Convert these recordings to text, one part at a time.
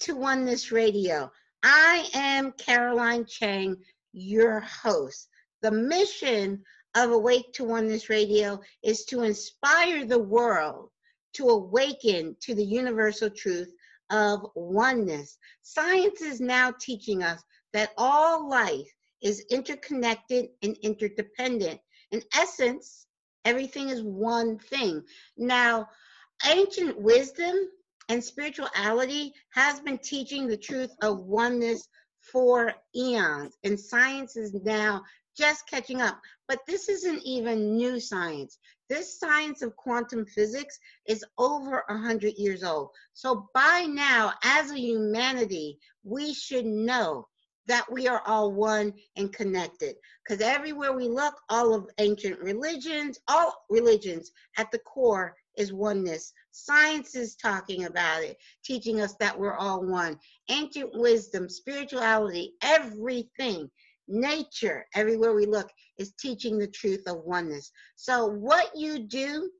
To Oneness Radio. I am Caroline Chang, your host. The mission of Awake to Oneness Radio is to inspire the world to awaken to the universal truth of oneness. Science is now teaching us that all life is interconnected and interdependent. In essence, everything is one thing. Now, ancient wisdom and spirituality has been teaching the truth of oneness for eons, and science is now just catching up. But this isn't even new science. This science of quantum physics is over 100 years old. So by now, as a humanity, we should know that we are all one and connected. Because everywhere we look, all of ancient religions, all religions at the core is oneness. Science is talking about it, teaching us that we're all one. Ancient wisdom, spirituality, everything, nature, everywhere we look, is teaching the truth of oneness. So, what you do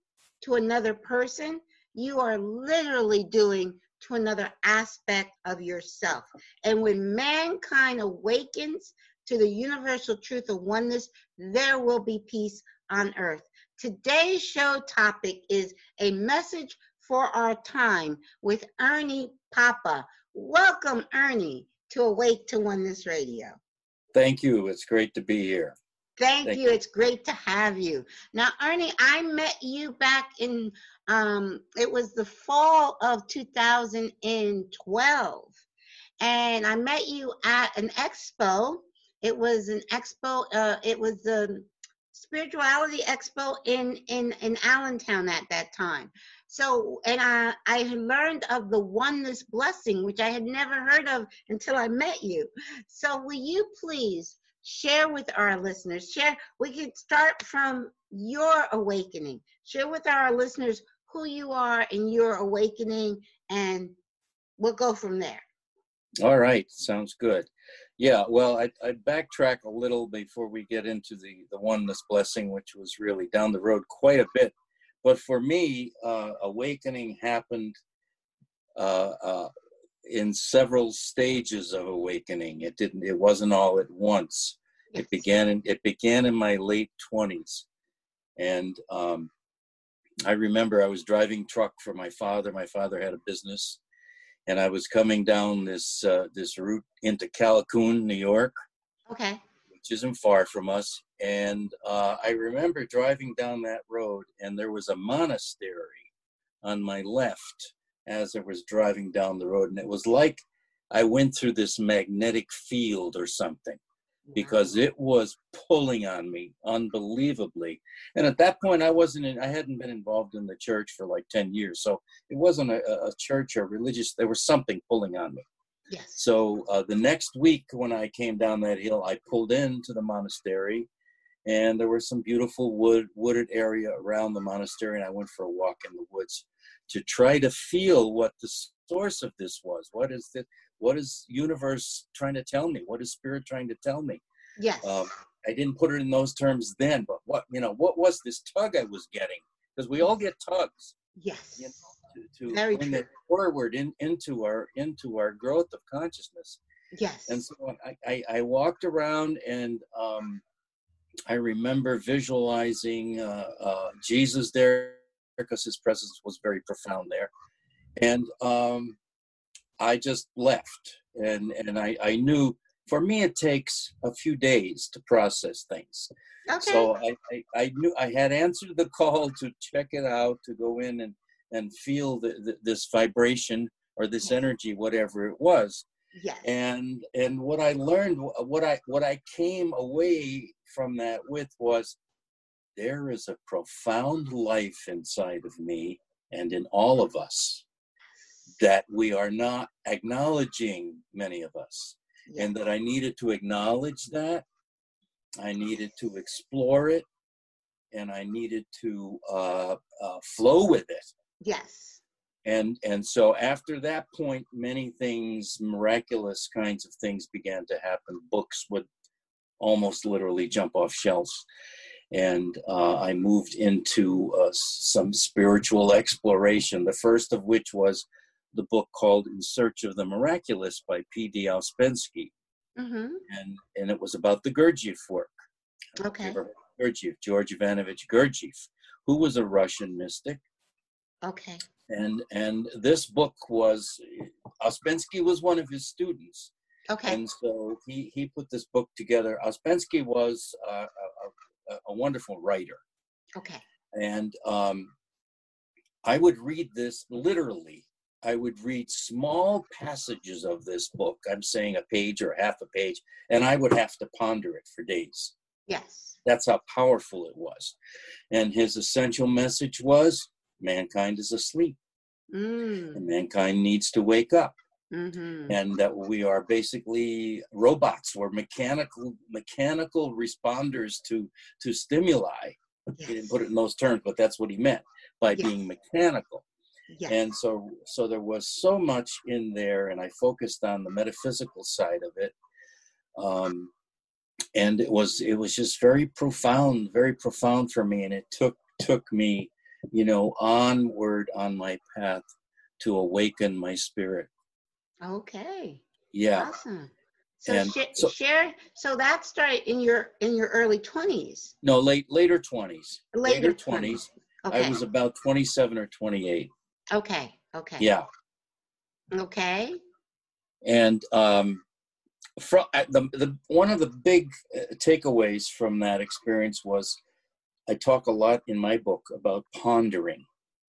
to another person, you are literally doing to another aspect of yourself. And when mankind awakens to the universal truth of oneness, there will be peace on earth. Today's show topic is a message for our time with Ernie Pappa. Welcome, Ernie, to Awake to Oneness Radio. Thank you. It's great to be here. Thank, Thank you. you. It's great to have you. Now, Ernie, I met you back in, um, it was the fall of 2012. And I met you at an expo. It was an expo, uh, it was the spirituality expo in in in Allentown at that time. So, and I I learned of the oneness blessing, which I had never heard of until I met you. So, will you please share with our listeners? Share. We can start from your awakening. Share with our listeners who you are in your awakening, and we'll go from there. All right, sounds good. Yeah, well, I, I'd backtrack a little before we get into the, the oneness blessing, which was really down the road quite a bit. But for me, uh, awakening happened uh, uh, in several stages of awakening. It didn't. It wasn't all at once. Yes. It began. In, it began in my late twenties, and um, I remember I was driving truck for my father. My father had a business, and I was coming down this uh, this route into Callicoon, New York. Okay. Which isn't far from us, and uh, I remember driving down that road, and there was a monastery on my left as I was driving down the road, and it was like I went through this magnetic field or something because it was pulling on me unbelievably. And at that point, I wasn't, in, I hadn't been involved in the church for like 10 years. So it wasn't a, a church or religious, there was something pulling on me. Yes. So uh, the next week when I came down that hill, I pulled into the monastery and there was some beautiful wood wooded area around the monastery and I went for a walk in the woods to try to feel what the source of this was. What is it? What is universe trying to tell me? What is spirit trying to tell me? Yes. Um, I didn't put it in those terms then, but what you know, what was this tug I was getting? Because we all get tugs. Yes. You know, to, to Very bring true. it forward in, into our into our growth of consciousness. Yes. And so I, I, I walked around and um, I remember visualizing uh, uh, Jesus there because his presence was very profound there. And um, I just left. And, and I, I knew for me it takes a few days to process things. Okay. So I, I, I, knew I had answered the call to check it out, to go in and, and feel the, the, this vibration or this energy, whatever it was. Yes. And and what I learned, what I what I came away from that with was there is a profound life inside of me and in all of us that we are not acknowledging, many of us, yeah. and that I needed to acknowledge that. I needed to explore it, and I needed to uh, uh, flow with it. Yes. And and so after that point, many things, miraculous kinds of things, began to happen. Books would almost literally jump off shelves and uh, I moved into uh, some spiritual exploration. The first of which was the book called In Search of the Miraculous by P.D. Ouspensky. Mm-hmm. And, and it was about the Gurdjieff work. Okay. Gurdjieff, George Ivanovich Gurdjieff, who was a Russian mystic. Okay. And, and this book was, Ouspensky was one of his students. Okay. And so he, he put this book together. Ouspensky was uh, a, a, wonderful writer. Okay. And um, I would read this literally. I would read small passages of this book. I'm saying a page or half a page, and I would have to ponder it for days. Yes. That's how powerful it was. And his essential message was mankind is asleep, Mm. and mankind needs to wake up, Mm-hmm. and that we are basically robots. We're mechanical mechanical responders to to stimuli. He didn't put it in those terms, but that's what he meant by Yes. being mechanical. Yes. and so so there was so much in there and i focused on the metaphysical side of it um and it was it was just very profound very profound for me and it took took me you know onward on my path to awaken my spirit okay. yeah Awesome. So, And sh- so- share. So that started in your in your early twenties. no late later 20s Later 20s Okay. i was about 27 or 28 okay. Okay. yeah Okay. and um, from the, the one of the big uh, takeaways from that experience was I talk a lot in my book about pondering.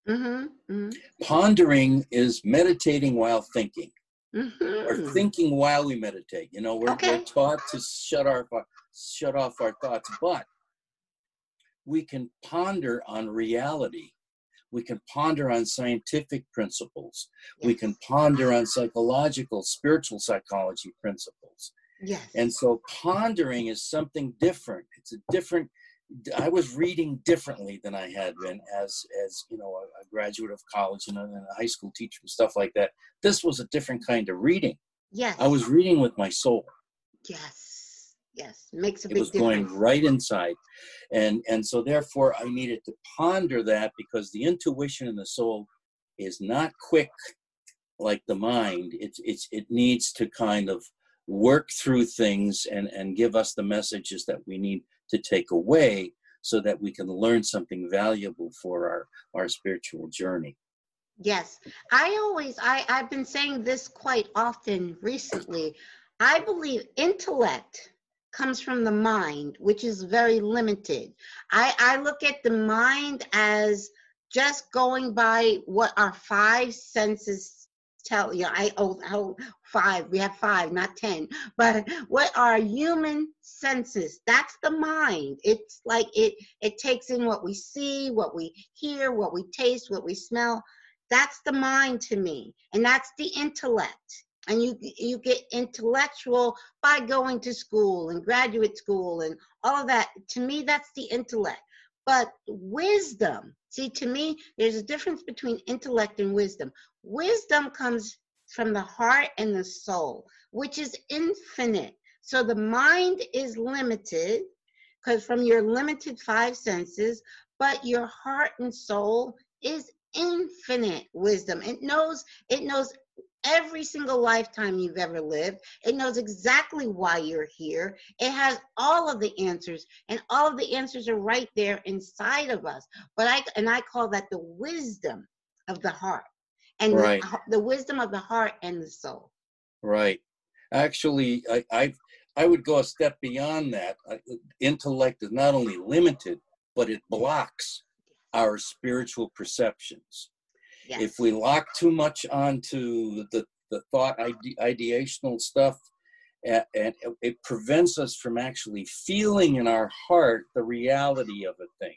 Mm-hmm. Mm-hmm. Pondering is meditating while thinking, or mm-hmm. thinking while we meditate. You know, we're, Okay. we're taught to shut our shut off our thoughts, but we can ponder on reality. We can ponder on scientific principles. We can ponder on psychological, spiritual psychology principles. Yes. And so pondering is something different. It's a different. I was reading differently than I had been as as you know a, a graduate of college and a, and a high school teacher and stuff like that. This was a different kind of reading. yes. I was reading with my soul. Yes. Yes. Makes a big. It was difference. going right inside, and and so therefore I needed to ponder that because the intuition in the soul is not quick like the mind. It's it's it needs to kind of work through things and and give us the messages that we need to take away so that we can learn something valuable for our our spiritual journey Yes. I always I I've been saying this quite often recently. I believe intellect comes from the mind, which is very limited. I I look at the mind as just going by what our five senses tell you. I oh, oh five. We have five, not ten. But what are human senses? That's the mind. It's like it it takes in what we see, what we hear, what we taste, what we smell that's the mind to me and that's the intellect and you you get intellectual by going to school and graduate school and all of that to me that's the intellect but wisdom see to me there's a difference between intellect and wisdom. Wisdom comes from the heart and the soul which is infinite. So the mind is limited because from your limited five senses but your heart and soul is infinite wisdom. It knows it knows every single lifetime you've ever lived. It knows exactly why you're here. It has all of the answers and all of the answers are right there inside of us. But i and i call that the wisdom of the heart and Right. the, the wisdom of the heart and the soul. Right. Actually i i i would go a step beyond that. I- intellect is not only limited but it blocks our spiritual perceptions yes. if we lock too much onto the, the thought ide- ideational stuff and, and it prevents us from actually feeling in our heart the reality of a thing.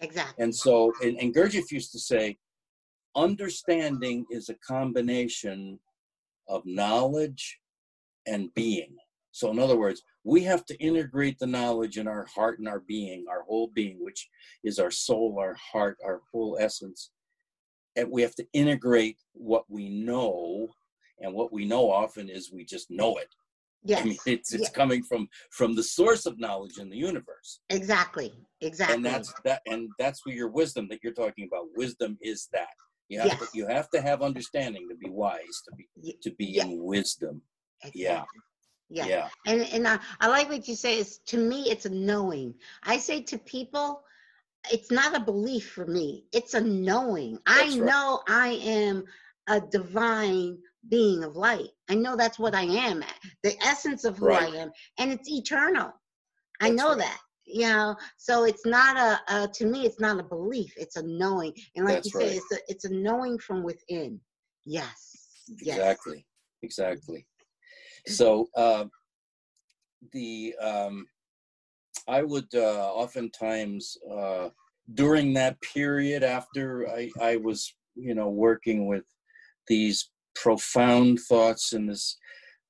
Exactly. And so and, and gurdjieff used to say understanding is a combination of knowledge and being. So in other words we have to integrate the knowledge in our heart and our being our whole being which is our soul our heart our whole essence and we have to integrate what we know and what we know often is we just know it yes i mean it's it's Yeah. coming from from the source of knowledge in the universe exactly exactly and that's that and that's where your wisdom that you're talking about wisdom is that You have Yes. to you have to have understanding to be wise, to be to be yeah. in wisdom. Yeah. Exactly. Yeah. Yeah. And and I, I like what you say is to me it's a knowing. I say to people, it's not a belief for me. It's a knowing. I right. know I am a divine being of light. I know that's what I am, the essence of who Right. I am, and it's eternal. I That's know right. that. You know, so it's not a, a to me it's not a belief, it's a knowing. And like That's you say, it's a it's a knowing from within. Yes. Yes. Exactly. Exactly. So uh, the um, I would uh, oftentimes uh, during that period after I, I was you know working with these profound thoughts and this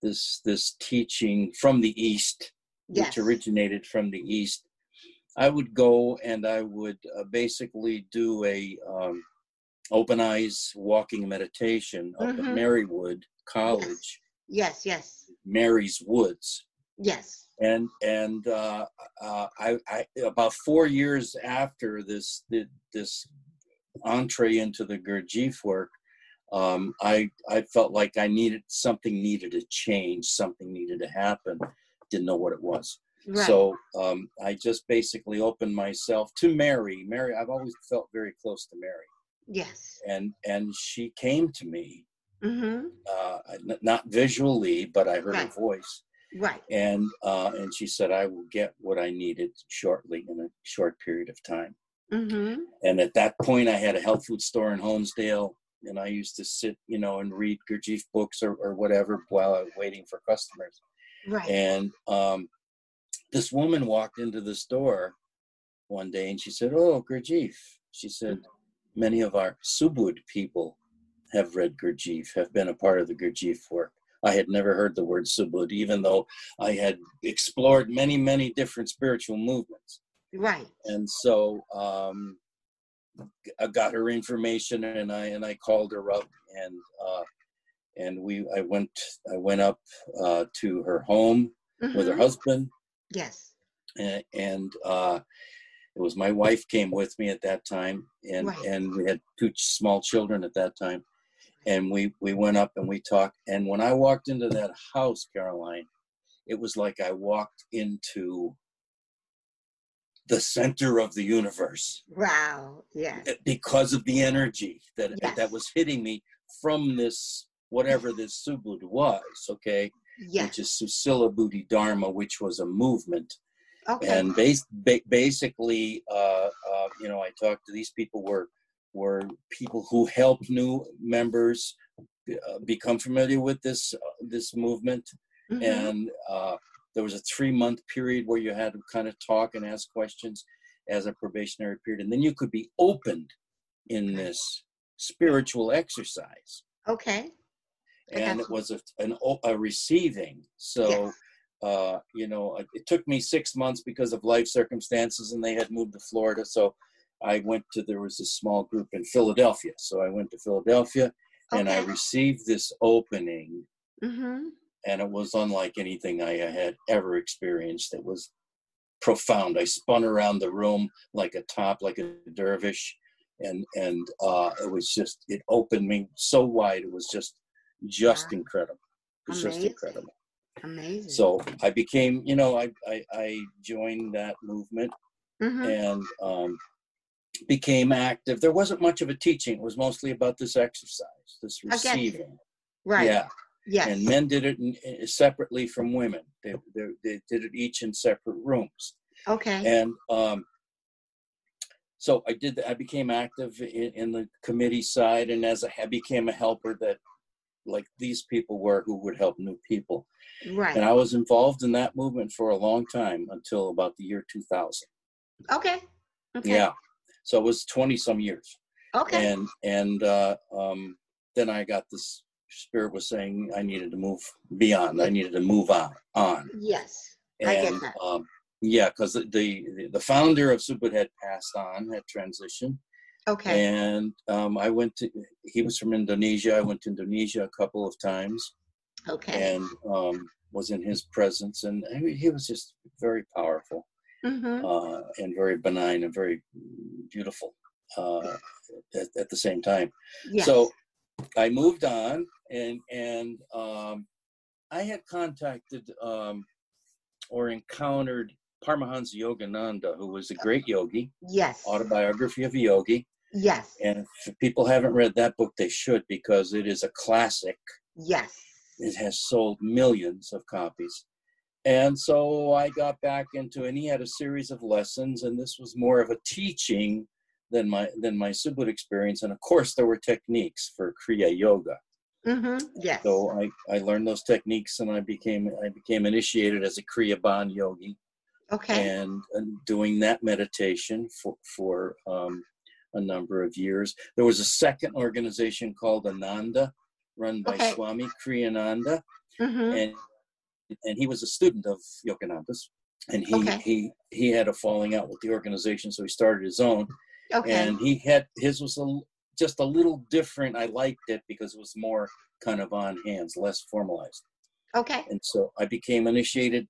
this this teaching from the east Yes. which originated from the east i would go and i would uh, basically do a um, open eyes walking meditation up at Mhm. marywood college Yes, yes. mary's woods Yes. And and uh, uh, I, I about four years after this this entree into the Gurdjieff work, um, I I felt like I needed something needed to change, something needed to happen. Didn't know what it was, Right. so um, I just basically opened myself to Mary. Mary, I've always felt very close to Mary, yes. and and she came to me, Mm-hmm. uh, n- not visually, but I heard Right. her voice Right. and uh, and she said I will get what I needed shortly in a short period of time. Mm-hmm. And at that point, I had a health food store in Honesdale, and I used to sit, you know, and read Gurdjieff books or, or whatever while I was waiting for customers. Right. And um, this woman walked into the store one day, and she said, "Oh, Gurdjieff." She said, "Many of our Subud people have read Gurdjieff, have been a part of the Gurdjieff work." I had never heard the word Subud, even though I had explored many, many different spiritual movements. right. And so um, I got her information, and I and I called her up, and uh, and we I went I went up uh, to her home with her Mhm. husband, Yes. and, and uh, it was my wife came with me at that time, and Right. and we had two small children at that time, and we we went up and we talked. And when I walked into that house, Caroline, it was like I walked into the center of the universe Wow. yeah because of the energy that Yes. that was hitting me from this whatever this subud was okay Yes. which is susila buddhi dharma which was a movement Okay. and bas- ba- basically uh, uh, you know i talked to these people were were people who helped new members uh, become familiar with this uh, this movement Mhm. and uh, there was a three month period where you had to kind of talk and ask questions as a probationary period and then you could be opened in this spiritual exercise okay. And it was a, an, a receiving so Yes. uh, you know it it took me six months because of life circumstances and they had moved to florida so i went to there was a small group in philadelphia so i went to philadelphia and i received this opening Mm-hmm. and it was unlike anything I had ever experienced. It was profound. I spun around the room like a top, like a dervish, and and uh, it was just it opened me so wide. It was just just Wow. incredible. It was just incredible. Amazing. So I became, you know, I I, I joined that movement Mhm. and um, became active. There wasn't much of a teaching. It was mostly about this exercise, this receiving. right. Yeah Yes. and men did it in, in- separately from women. They, they, they did it each in separate rooms. okay. And um, so I did. I became active in, in the committee side, and as I became a helper that, like these people were, who would help new people. right. And I was involved in that movement for a long time until about the year 2000. okay. Okay. Yeah, so it was 20 some years. Okay. and and uh, um, then I got this spirit was saying I needed to move beyond. I needed to move on on. yes. I get And that. um, yeah, because the, the the founder of Subud had passed on, had transitioned, Okay. and um, I went to. He was from Indonesia. I went to Indonesia a couple of times, okay. and um, was in his presence, and he he was just very powerful mm-hmm. uh, and very benign and very beautiful. uh, at, at, the same time. Yes. So I moved on, and and um, I had contacted um, or encountered Paramahansa Yogananda, who was a great yogi. Yes. Autobiography of a Yogi. Yes. And if people haven't read that book, they should because it is a classic. Yes. It has sold millions of copies. And so I got back into, and he had a series of lessons, and this was more of a teaching than my than my Subud experience. And of course, there were techniques for Kriya Yoga. Mm-hmm. Yes. So I, I learned those techniques, and I became I became initiated as a Kriyaban yogi. Okay. And, and doing that meditation for for um, a number of years. There was a second organization called Ananda, run by Okay. Swami Kriyananda, Mm-hmm. and and he was a student of Yogananda's. And he, Okay. he he had a falling out with the organization, so he started his own. Okay. And he had his was a, just a little different. I liked it because it was more kind of on hands, less formalized. okay. And so I became initiated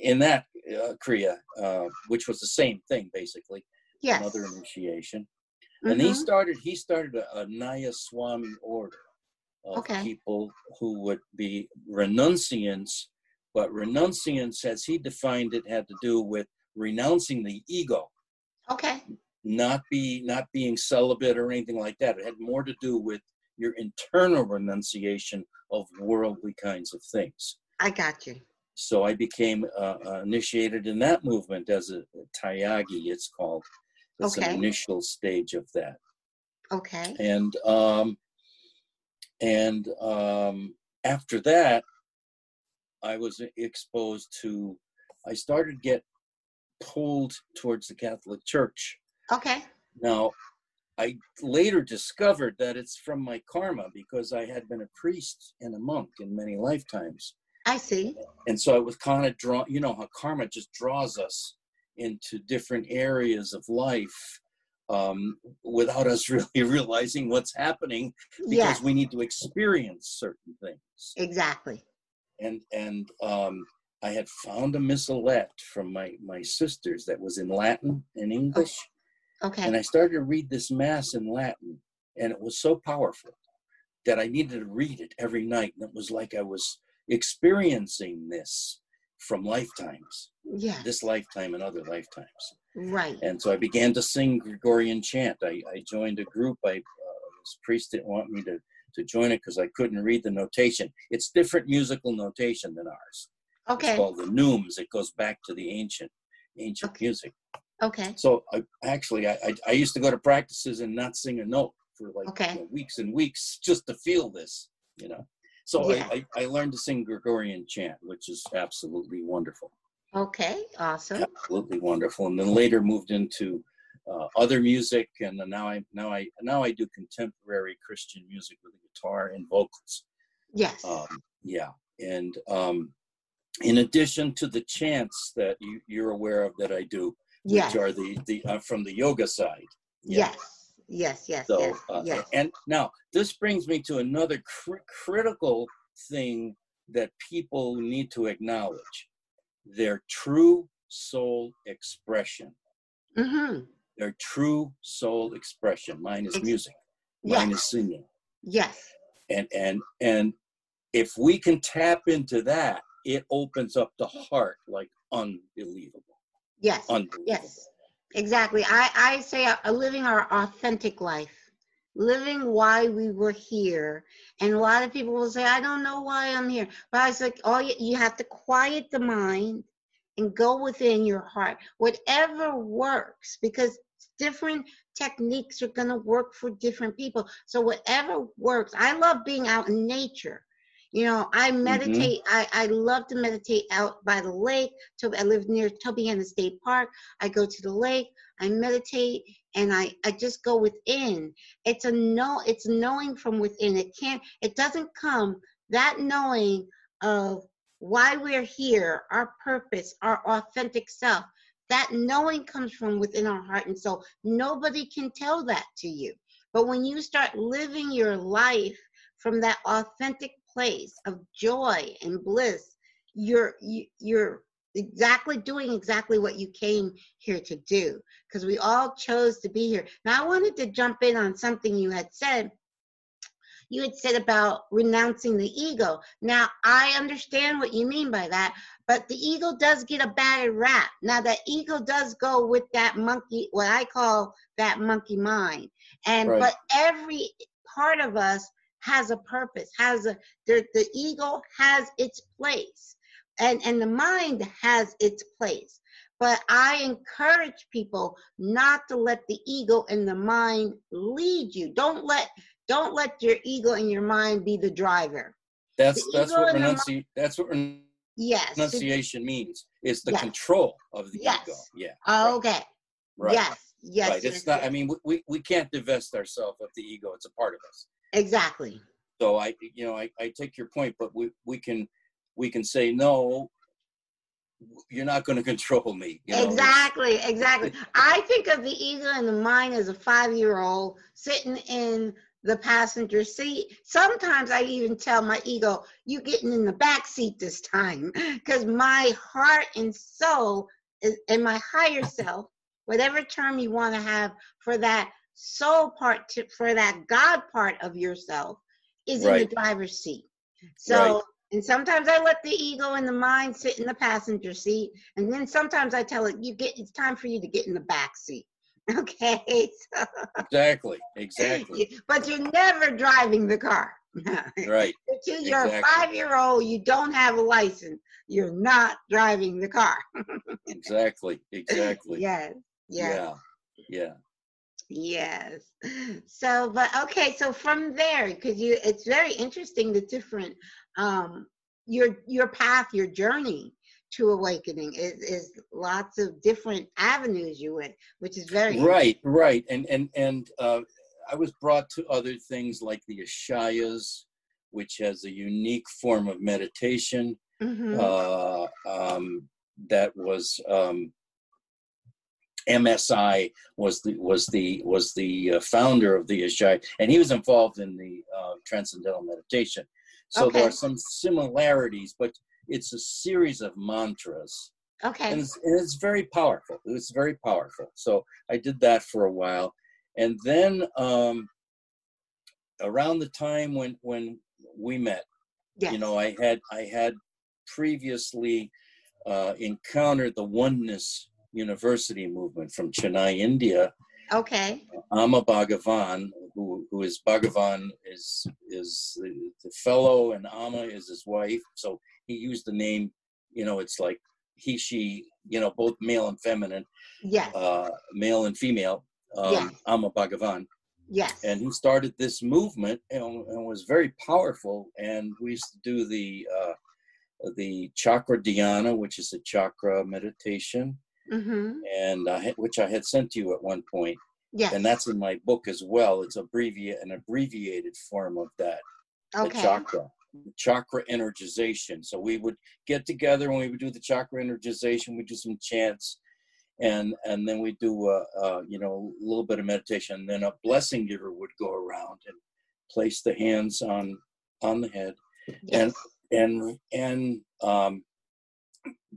in that uh, Kriya, uh, which was the same thing basically, Yes. another initiation. And he Mhm. started he started a, a Nayaswami order of Okay. people who would be renunciants, but renunciants, as he defined it, had to do with renouncing the ego, Okay. not be not being celibate or anything like that. It had more to do with your internal renunciation of worldly kinds of things. I got you. So I became uh, uh, initiated in that movement as a, a Tyagi, it's called. It's Okay. an initial stage of that Okay. and um, and um, after that, I was exposed to. I started to get pulled towards the Catholic Church. Okay. Now, I later discovered that it's from my karma because I had been a priest and a monk in many lifetimes, I see. and so I was kind of drawn. You know how karma just draws us into different areas of life um, without us really realizing what's happening because Yes. we need to experience certain things. Exactly. And and um, I had found a missalette from my my sisters that was in Latin and English, Okay. and I started to read this mass in Latin, and it was so powerful that I needed to read it every night, and it was like I was experiencing this from lifetimes, Yeah. this lifetime and other lifetimes. Right. And so I began to sing Gregorian chant. I, I joined a group. I uh, this priest didn't want me to to join it because I couldn't read the notation. It's different musical notation than ours. Okay. It's called the neumes. It goes back to the ancient ancient Okay. music. Okay. So I actually I, I I used to go to practices and not sing a note for like Okay. you know, weeks and weeks just to feel this, you know. So Yeah. I, I, I learned to sing Gregorian chant, which is absolutely wonderful Okay. Awesome. absolutely wonderful. And then later moved into uh, other music, and now I now I now I do contemporary Christian music with a guitar and vocals. Yes. Um, yeah, and um, in addition to the chants that you, you're aware of that I do, which yes. are the the uh, from the yoga side. Yeah. Yes. Yes. Yes. So yes. uh, yes. and now this brings me to another cr- critical thing that people need to acknowledge: their true soul expression. Mm-hmm. Their true soul expression. Mine is music. Mine Yes. is singing. Yes. And and and if we can tap into that, it opens up the heart like unbelievable. Yes. Unbelievable. Yes. Exactly. I, I say uh, living our authentic life, living why we were here. And a lot of people will say, I don't know why I'm here. But I was like, all you, you have to quiet the mind and go within your heart. Whatever works, because different techniques are going to work for different people. So whatever works. I love being out in nature. You know, I mm-hmm. meditate. I, I love to meditate out by the lake. I live near Tobyhanna State Park. I go to the lake, I meditate, and I, I just go within. It's a know, it's knowing from within. It can't, it doesn't come, that knowing of why we're here, our purpose, our authentic self, that knowing comes from within our heart and soul. Nobody can tell that to you. But when you start living your life from that authentic place of joy and bliss, you're you, you're exactly doing exactly what you came here to do because we all chose to be here. Now, I wanted to jump in on something you had said. You had said about renouncing the ego. Now, I understand what you mean by that, but the ego does get a bad rap. Now, the ego does go with that monkey, what I call that monkey mind. And, Right. but every part of us has a purpose, has a, the, the ego has its place and and the mind has its place but i encourage people not to let the ego and the mind lead you don't let don't let your ego and your mind be the driver That's The that's what renunci- that's what yes renunciation means. Is the Yes. control of the Yes. ego. Yeah. Oh, okay Right. yes yes right. yes, It's not. I mean, we- we we can't divest ourselves of the ego. It's a part of us. exactly So I, you know, I, I take your point, but we we can we can say no. You're not going to control me. You know? exactly exactly i think of the ego and the mind as a five year old sitting in the passenger seat sometimes i even tell my ego you getting in the back seat this time because my heart and soul is, and my higher self whatever term you want to have for that soul part to, for that god part of yourself is in the driver's seat so Right. and sometimes I let the ego and the mind sit in the passenger seat, and then sometimes I tell it, "You get. It's time for you to get in the back seat." Okay, so, Exactly. Exactly. but you're never driving the car. right. Until you're Exactly. a five-year-old, you don't have a license. You're not driving the car. Exactly. Exactly. Yes. Yes. Yeah. Yeah. Yes. So, but okay, so from there, because you, it's very interesting the different, um, your your path, your journey to awakening is is lots of different avenues you went, which is very Right. Right. And and and uh, I was brought to other things like the Ishayas, which has a unique form of meditation. Mhm. uh, um, that was um, MSI was the was the was the uh, founder of the Ashai, and he was involved in the uh, transcendental meditation. So there are some similarities, but it's a series of mantras, okay. and it's, and it's very powerful. It's very powerful. So I did that for a while, and then um, around the time when when we met, yes. you know i had i had previously uh, encountered the oneness university movement from chennai india okay. amma bhagavan who, who is bhagavan is is the, the fellow and amma is his wife so he used the name you know it's like he she you know both male and feminine Yes. uh, male and female um, Yeah. amma bhagavan yes. and he started this movement and, and was very powerful and we used to do the uh, the chakra dhyana which is a chakra meditation mm-hmm. and had, which i had sent to you at one point Yes. and that's in my book as well it's abbreviate an abbreviated form of that the okay. chakra chakra energization so we would get together and we would do the chakra energization we do some chants and and then we do a, a you know a little bit of meditation and then a blessing giver would go around and place the hands on on the head Yes. and and um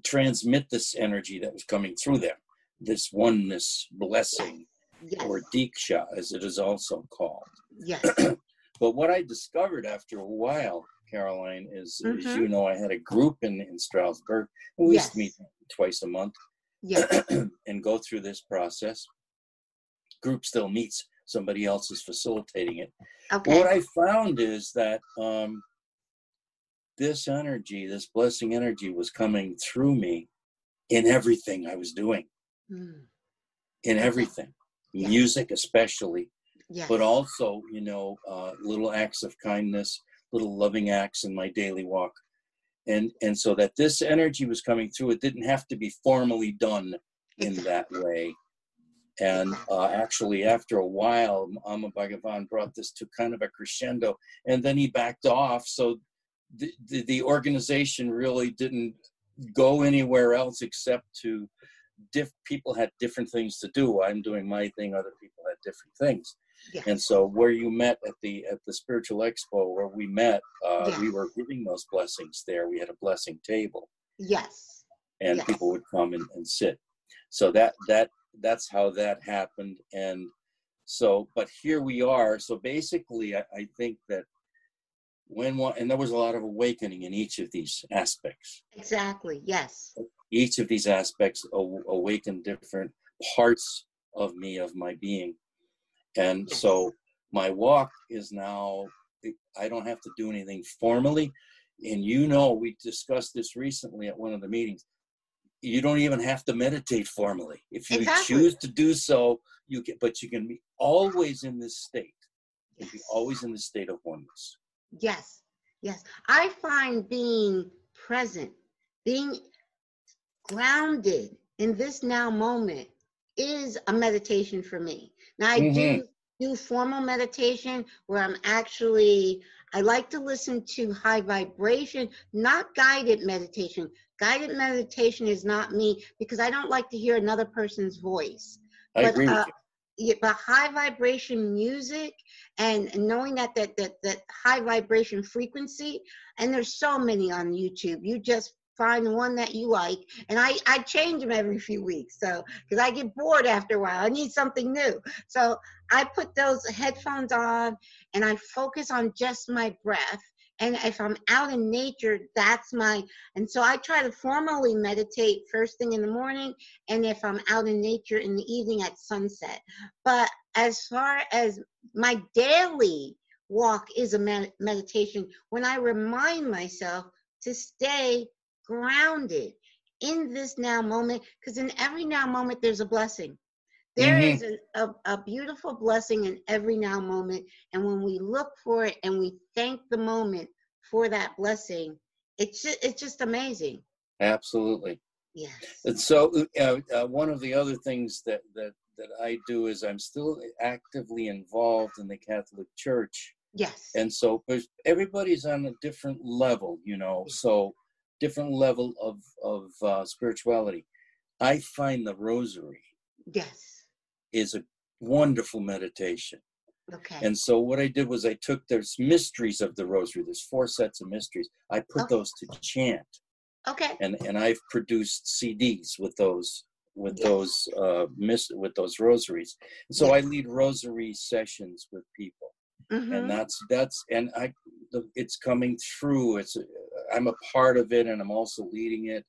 transmit this energy that was coming through them this oneness blessing yes. or diksha as it is also called yes. but what I discovered after a while, Caroline, is, as Mhm. you know, I had a group in, in Stroudsburg. We used to meet twice a month Yes. and go through this process. Group still meets, somebody else is facilitating it. Okay. What I found is that um, this energy, this blessing energy, was coming through me in everything I was doing, Mm. in everything, music especially. Yes. but also you know uh, little acts of kindness little loving acts in my daily walk. And and so that this energy was coming through it didn't have to be formally done in that way. And uh, actually after a while Amma Bhagavan brought this to kind of a crescendo and then he backed off. So the, the, the organization really didn't go anywhere else except to diff people had different things to do. I'm doing my thing other people had different things yes. and so where you met at the at the spiritual expo where we met uh, we were giving those blessings there we had a blessing table yes. and Yes. people would come and, and sit. So that that that's how that happened. And so, but here we are. So basically, I, I think that when one and there was a lot of awakening in each of these aspects. Exactly. Yes. Each of these aspects aw- awakened different parts of me of my being, and hmm. so my walk is now. I don't have to do anything formally, and you know we discussed this recently at one of the meetings. You don't even have to meditate formally if you Exactly. choose to do so. You can, but you can be always in this state. You can be always in the state of oneness. Yes, yes. I find being present, being grounded in this now moment is a meditation for me. Now, I do do formal meditation where I'm actually, I like to listen to high vibration, not guided meditation. Guided meditation is not me because I don't like to hear another person's voice. I But, agree with uh, you. yeah, but high vibration music and knowing that that that that high vibration frequency and there's so many on youtube you just find one that you like and i i change them every few weeks so because i get bored after a while i need something new. So i put those headphones on and i focus on just my breath and if i'm out in nature that's my and so i try to formally meditate first thing in the morning and if i'm out in nature in the evening at sunset. But as far as my daily walk is a med- meditation when I remind myself to stay grounded in this now moment, because in every now moment there's a blessing. There Mhm. is a, a, a beautiful blessing in every now moment. And when we look for it and we thank the moment for that blessing, it's just, it's just amazing. Absolutely. Yes. And so, uh, uh, one of the other things that, that, that I do is I'm still actively involved in the Catholic Church. Yes. And so, everybody's on a different level, you know, so different level of, of uh, spirituality. I find the rosary yes. is a wonderful meditation. Okay. And so, what I did was I took there's mysteries of the rosary, there's four sets of mysteries. I put Okay. those to chant. okay. and and I've produced CDs with those with Yes. those uh mis- with those rosaries. So I lead rosary sessions with people, Mhm. and that's that's and I the, it's coming through. It's I'm a part of it, and I'm also leading it,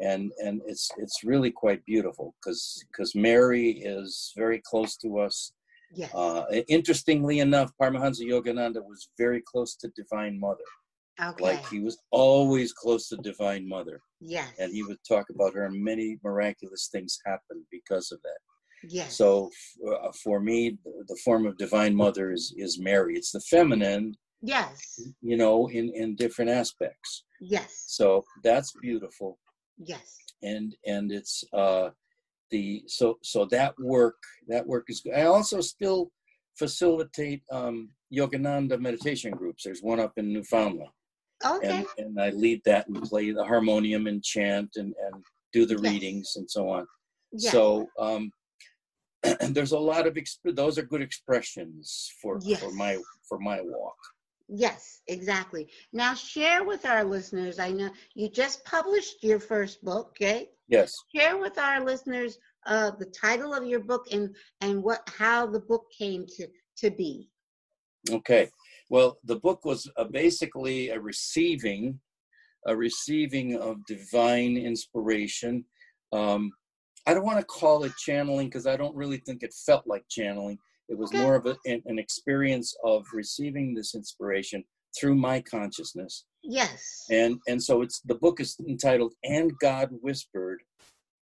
and and it's it's really quite beautiful because because Mary is very close to us. yes. Uh, interestingly enough, Paramahansa Yogananda was very close to Divine Mother. okay. Like he was always close to Divine Mother yes. and he would talk about her and many miraculous things happened because of that Yes. so f- uh, for me the, the form of divine mother is is mary it's the feminine Yes. you know in in different aspects Yes. so that's beautiful Yes. and and it's uh the so so that work that work is good i also still facilitate um yogananda meditation groups there's one up in newfoundland Okay. and, and I lead that and play the harmonium and chant and, and do the Yes. readings and so on. yes. So um, and there's a lot of exp- those are good expressions for Yes. for my for my walk. Yes, exactly. Now share with our listeners. I know you just published your first book, okay? Yes. Share with our listeners uh, the title of your book and and what how the book came to to be. Okay. Well, the book was uh, basically a receiving, a receiving of divine inspiration. Um, I don't want to call it channeling because I don't really think it felt like channeling. It was Okay. more of a, an, an experience of receiving this inspiration through my consciousness. Yes. And and so it's the book is entitled "And God Whispered,"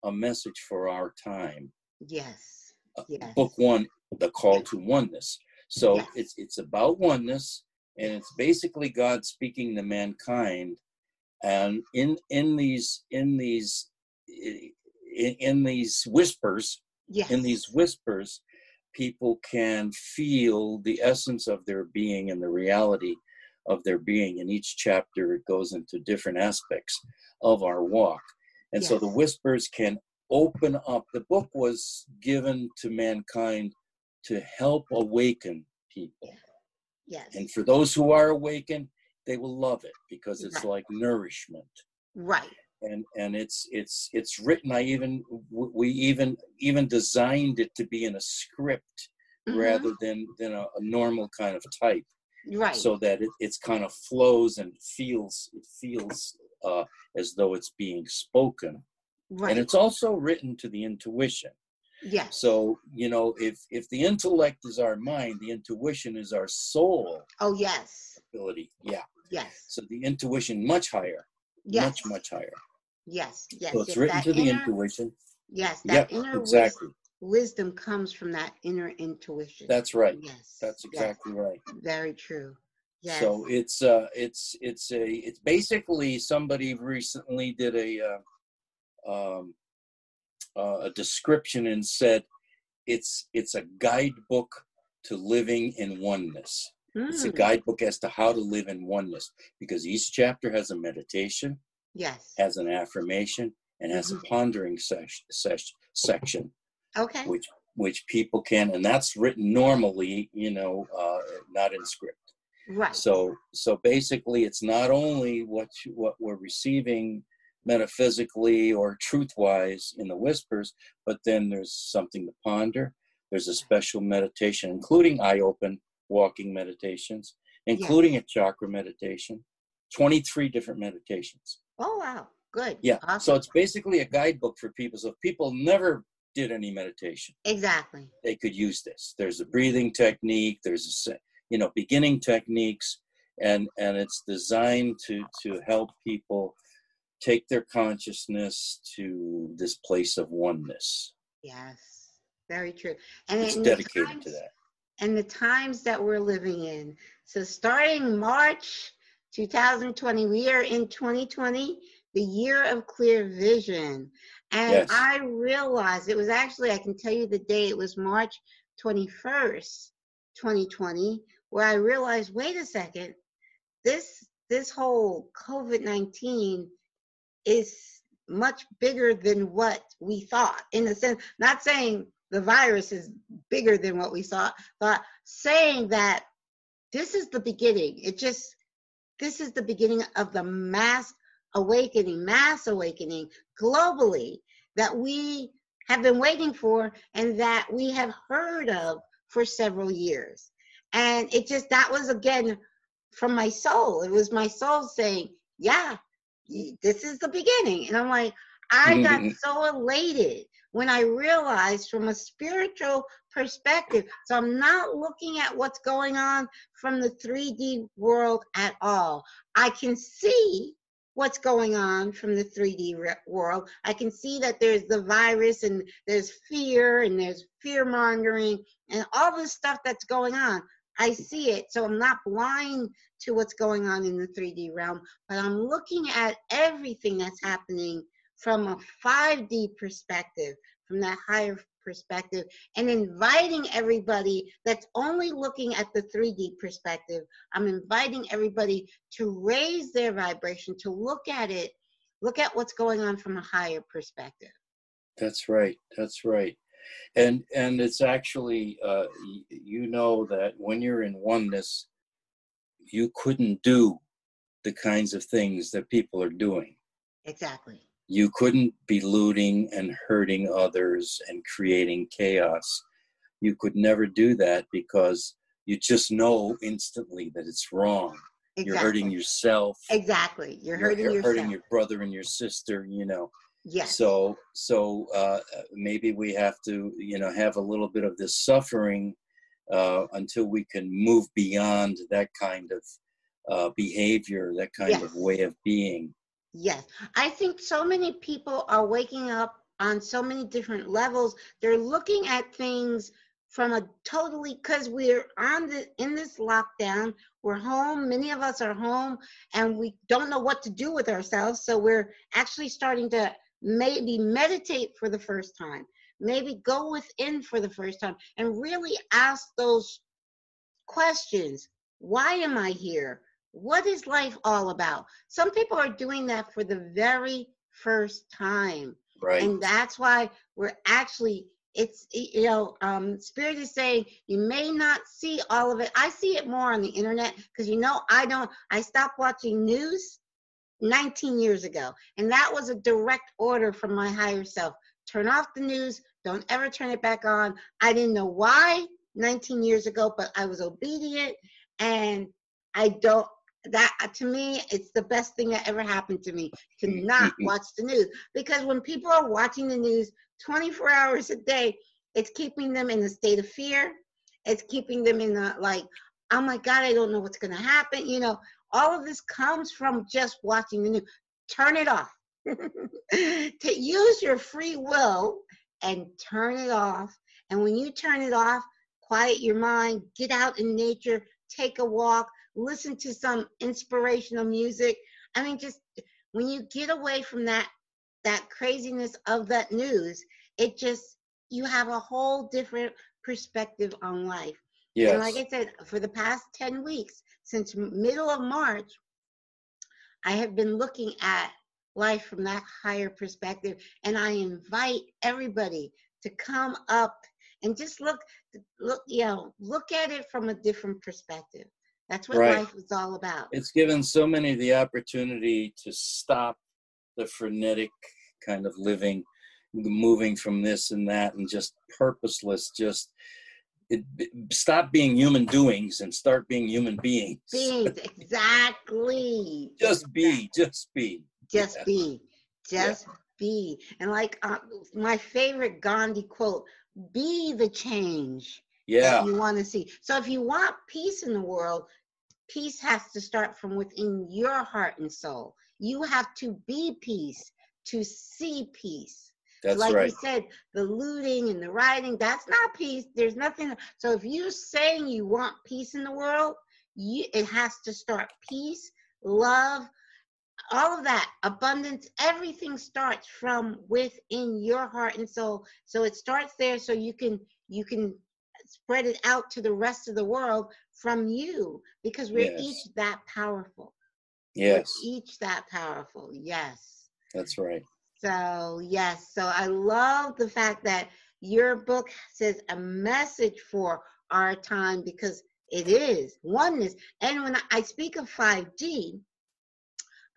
a message for our time. yes. Uh, Yes. Book one, the call to oneness. So Yes. it's it's about oneness, and it's basically God speaking to mankind, and in in these in these in, in these whispers, Yes. in these whispers, people can feel the essence of their being and the reality of their being. In each chapter, it goes into different aspects of our walk. And so the whispers can open up. The book was given to mankind to help awaken people. Yes. And for those who are awakened, they will love it because it's Right. like nourishment. right. And and it's it's it's written i even we even even designed it to be in a script Mhm. rather than than a, a normal kind of type right. so that it it's kind of flows and feels it feels uh, as though it's being spoken right. and it's also written to the intuition yeah so you know if if the intellect is our mind the intuition is our soul oh yes. ability yeah Yes. so the intuition much higher Yes. much much higher Yes. Yes. so it's yes, written to the inner- intuition Yes. yep That inner exactly wisdom comes from that inner intuition. that's right Yes. that's yes, exactly right Very true. Yes. So it's uh it's it's a it's basically somebody recently did a uh, um uh, a description and said it's it's a guidebook to living in oneness. It's a Mm, guidebook as to how to live in oneness because each chapter has a meditation, Yes. has an affirmation, and has a pondering sesh, sesh, section, Okay. which which people can, and that's written normally, you know, uh, not in script. Right. So so basically, it's not only what you, what we're receiving metaphysically or truth-wise in the whispers, but then there's something to ponder. There's a special meditation, including eye-open walking meditations, including a chakra meditation, 23 different meditations. Oh wow. Good. Yeah. Awesome. So it's basically a guidebook for people. So if people never did any meditation, exactly. they could use this. There's a breathing technique. There's a you know beginning techniques, and and it's designed to to help people take their consciousness to this place of oneness. Yes. Very true. And It's dedicated to that. and the times that we're living in. So starting March 2020, we are in 2020, the year of clear vision. And Yes. I realized it was actually, I can tell you the day, it was March 21st, 2020, where I realized, wait a second, this this whole COVID-19 is much bigger than what we thought in a sense not saying the virus is bigger than what we thought but saying that this is the beginning it just this is the beginning of the mass awakening mass awakening globally that we have been waiting for and that we have heard of for several years. And it just that was again from my soul. It was my soul saying yeah this is the beginning. And i'm like i mm-hmm. got so elated when i realized from a spiritual perspective so i'm not looking at what's going on from the 3d world at all. I can see what's going on from the 3d re- world. I can see that there's the virus and there's fear and there's fear mongering and all this stuff that's going on. I see it so i'm not blind to what's going on in the 3d realm but I'm looking at everything that's happening from a 5D perspective, from that higher perspective, and inviting everybody that's only looking at the 3D perspective. I'm inviting everybody to raise their vibration, to look at it, look at what's going on from a higher perspective. That's right. That's right. And and it's actually uh, you know that when you're in oneness, you couldn't do the kinds of things that people are doing. Exactly. You couldn't be looting and hurting others and creating chaos. You could never do that because you just know instantly that it's wrong. Exactly. You're hurting yourself. Exactly. You're hurting you're yourself. hurting your brother and your sister. You know. yes. So so uh, maybe we have to you know have a little bit of this suffering uh, until we can move beyond that kind of uh, behavior, that kind of way of being. Yes, I think so many people are waking up on so many different levels. They're looking at things from a totally because we're on the in this lockdown. We're home. Many of us are home, and we don't know what to do with ourselves. So we're actually starting to maybe meditate for the first time. Maybe go within for the first time and really ask those questions. Why am I here? What is life all about? Some people are doing that for the very first time. Right. And that's why we're actually, it's, you know, um, Spirit is saying you may not see all of it. I see it more on the internet because, you know, I don't, I stopped watching news 19 years ago. And that was a direct order from my higher self. Turn off the news, don't ever turn it back on. I didn't know why 19 years ago, but I was obedient and I don't that uh, to me it's the best thing that ever happened to me to mm, mm, not mm. watch the news. Because when people are watching the news 24 hours a day it's keeping them in a state of fear. It's keeping them in a like oh my god i don't know what's going to happen you know? All of this comes from just watching the news. Turn it off. To use your free will and turn it off. And when you turn it off quiet your mind get out in nature take a walk listen to some inspirational music. I mean, just when you get away from that that craziness of that news, it just you have a whole different perspective on life. Yes. And like I said, for the past 10 weeks, since middle of March, I have been looking at life from that higher perspective. And I invite everybody to come up and just look, look, you know, look at it from a different perspective. That's what Right. life is all about. It's given so many the opportunity to stop the frenetic kind of living, moving from this and that, and just purposeless. Just it, stop being human doings and start being human beings. Beings, exactly. Just be, just be. Just Yeah. be. Just be. And like uh, my favorite Gandhi quote be the change Yeah, you want to see. So if you want peace in the world, peace has to start from within your heart and soul. You have to be peace to see peace. that's like right. you said, the looting and the rioting, that's not peace. There's nothing. So if you're saying you want peace in the world, you, it has to start peace, love, all of that, abundance, everything starts from within your heart and soul. So it starts there so you can you can spread it out to the rest of the world from you because we're Yes. each that powerful. Yes, We're each that powerful. Yes. that's right. So, yes, so I love the fact that your book says a message for our time because it is oneness. And when I speak of 5D,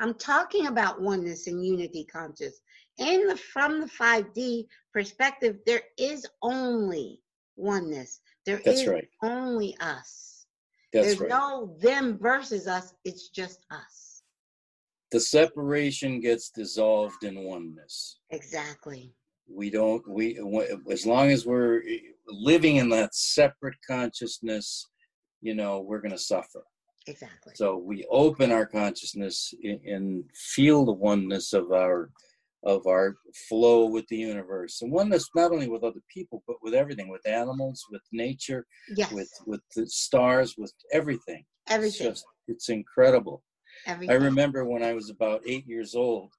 I'm talking about oneness and unity conscious. In the from the 5D perspective, there is only oneness. There That's is right. only us. That's There's right. no them versus us. It's just us. the separation gets dissolved in oneness. Exactly. we don't we as long as we're living in that separate consciousness you know we're going to suffer Exactly. so we open our consciousness and, and feel the oneness of our of our flow with the universe and oneness not only with other people but with everything with animals with nature yes. with with the stars with everything it's everything. just it's incredible everything. I remember when I was about eight years old,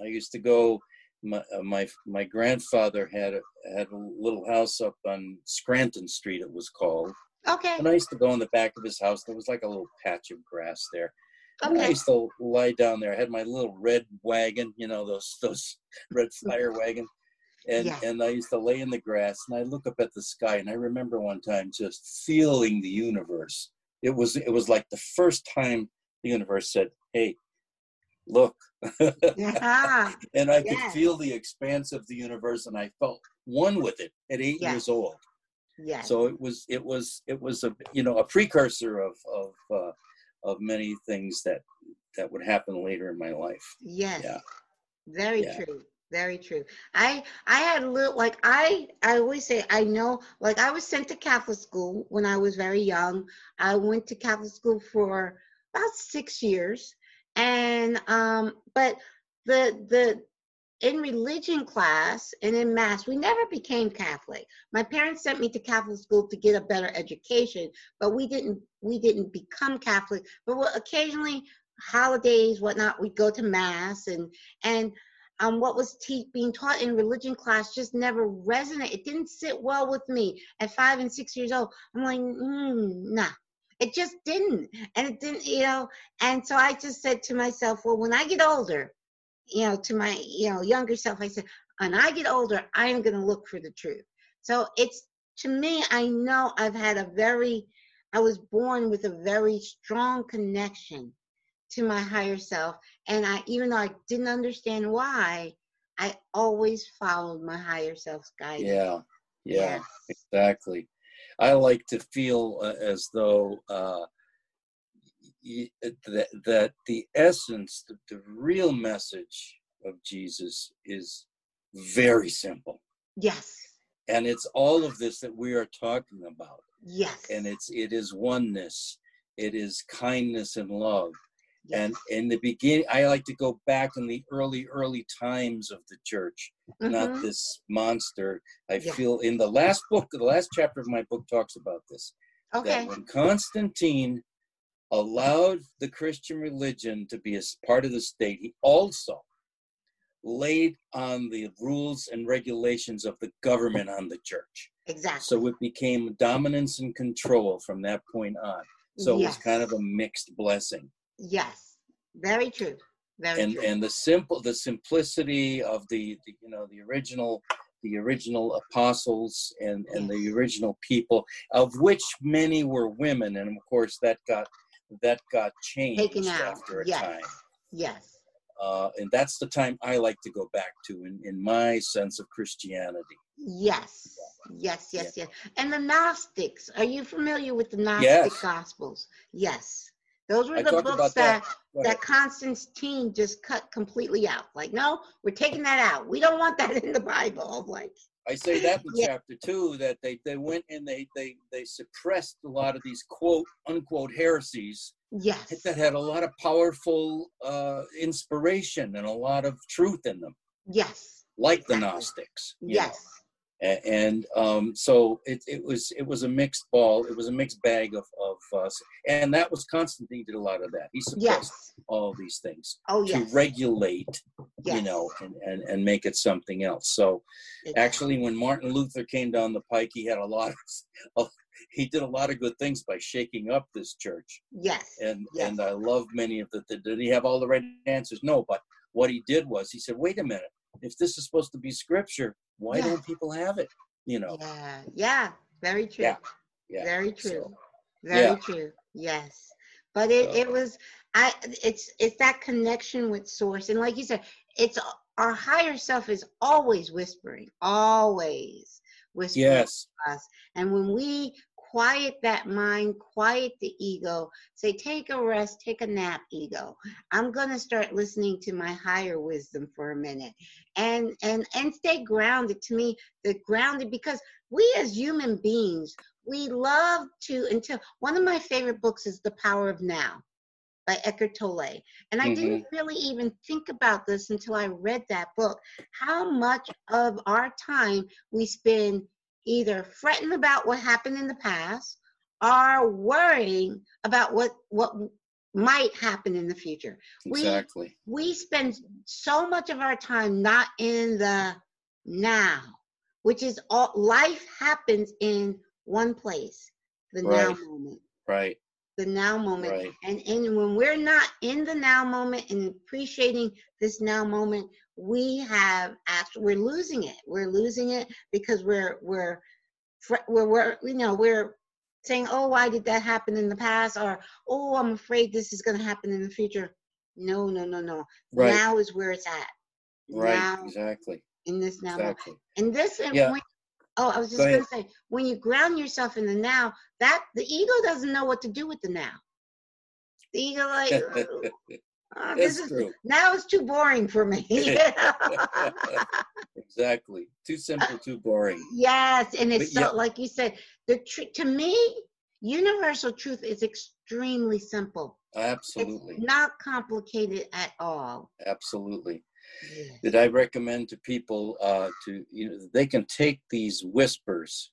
I used to go. My uh, my my grandfather had a had a little house up on Scranton Street. It was called, Okay. and I used to go in the back of his house. There was like a little patch of grass there. And I used to lie down there. I had my little red wagon, you know, those those red fire wagon. And Yeah. and I used to lay in the grass and I look up at the sky and I remember one time just feeling the universe. It was it was like the first time the universe said, Hey, look. Yeah. and I could feel the expanse of the universe and I felt one with it at eight Yes. years old. Yeah. So it was it was it was a you know a precursor of of uh, of many things that that would happen later in my life. yes. yeah. Very Yeah. true. Very true. I I had a little like I I always say I know like I was sent to Catholic school when I was very young. I went to Catholic school for about six years, and um, but the the in religion class and in mass we never became catholic. My parents sent me to catholic school to get a better education but we didn't we didn't become catholic. But we- occasionally holidays whatnot we'd go to mass and and um, what was te- being taught in religion class just never resonated. It didn't sit well with me at five and six years old. I'm like mm, nah. It just didn't. And it didn't you know and so i just said to myself well when i get older you know, to my, you know, younger self, I said, when I get older, I am going to look for the truth. So it's, to me, I know I've had a very, I was born with a very strong connection to my higher self. And I, even though I didn't understand why, I always followed my higher self's guidance. Yeah, yeah, Yes. exactly. I like to feel uh, as though uh, that, that the essence, the, the real message of Jesus is very simple. Yes. And it's all of this that we are talking about. Yes. And it's it is oneness, it is kindness and love. yes. And in the beginning, I like to go back in the early, early times of the church, not Mhm. this monster. I Yeah. feel in the last book, the last chapter of my book talks about this. okay. That when Constantine allowed the Christian religion to be a part of the state, he also laid on the rules and regulations of the government on the church. Exactly. So it became dominance and control from that point on. So it was kind of a mixed blessing. yes. Very true. Very and true. and the simple the simplicity of the, the you know the original the original apostles and and the original people of which many were women and of course that got that got changed Taken out, after a yes. time yes. uh, and that's the time i like to go back to in, in my sense of christianity Yes. Yes, yes, yes. And the Gnostics. Are you familiar with the Gnostic Yes. Gospels? Yes. Those were I the books that that. That. Constantine just cut completely out. Like, no, we're taking that out. We don't want that in the Bible. Like, I say that in Yeah. chapter two that they, they went and they, they they suppressed a lot of these quote unquote heresies yes. that had a lot of powerful uh, inspiration and a lot of truth in them, Yes. like the Gnostics. Yes. know. Yes. And um, so it, it was it was a mixed ball. It was a mixed bag of of us, and that was Constantine did a lot of that. He suppressed Yes. all these things Oh, to regulate, yes. you know, and, and and make it something else. So actually, when Martin Luther came down the pike, he had a lot of he did a lot of good things by shaking up this church Yes. and Yes. and I love many of the. the- Did he have all the right answers? No, but what he did was he said, "Wait a minute, if this is supposed to be scripture, why Yeah. don't people have it?" You know, Yeah. Yeah. Very true. Yeah. yeah. Very true. So, Very yeah. true. Yes. But it, it was I it's it's that connection with source. And like you said, it's our higher self is always whispering, always whispering yes, to us. And when we quiet that mind, quiet the ego, say, take a rest, take a nap, ego. I'm gonna start listening to my higher wisdom for a minute. And and and stay grounded. To me, the grounded because we as human beings, we love to until one of my favorite books is The Power of Now by Eckhart Tolle. And I didn't mm-hmm. really even think about this until I read that book. How much of our time we spend either fretting about what happened in the past or worrying about what what might happen in the future. We- exactly. We spend so much of our time not in the now, which is all life happens in one place, the now moment. Right, The now moment. right. And and when we're not in the now moment and appreciating this now moment, we have actually we're losing it. We're losing it because we're we're we're, we're you know we're saying, oh, why did that happen in the past? Or oh, I'm afraid this is going to happen in the future. No, no, no, no. Right. Now is where it's at. Right, Now exactly, in this now exactly. And this, and Yeah. when, oh, I was just Go going to say, when you ground yourself in the now, that the ego doesn't know what to do with the now. The ego, like, "Oh, this It's is true. now it's too boring for me. exactly. Too simple, too boring. yes, and it's But so yeah. like you said, the tr- to me, universal truth is extremely simple. Absolutely, It's not complicated at all. absolutely. Yes. That I recommend to people uh, to you know they can take these whispers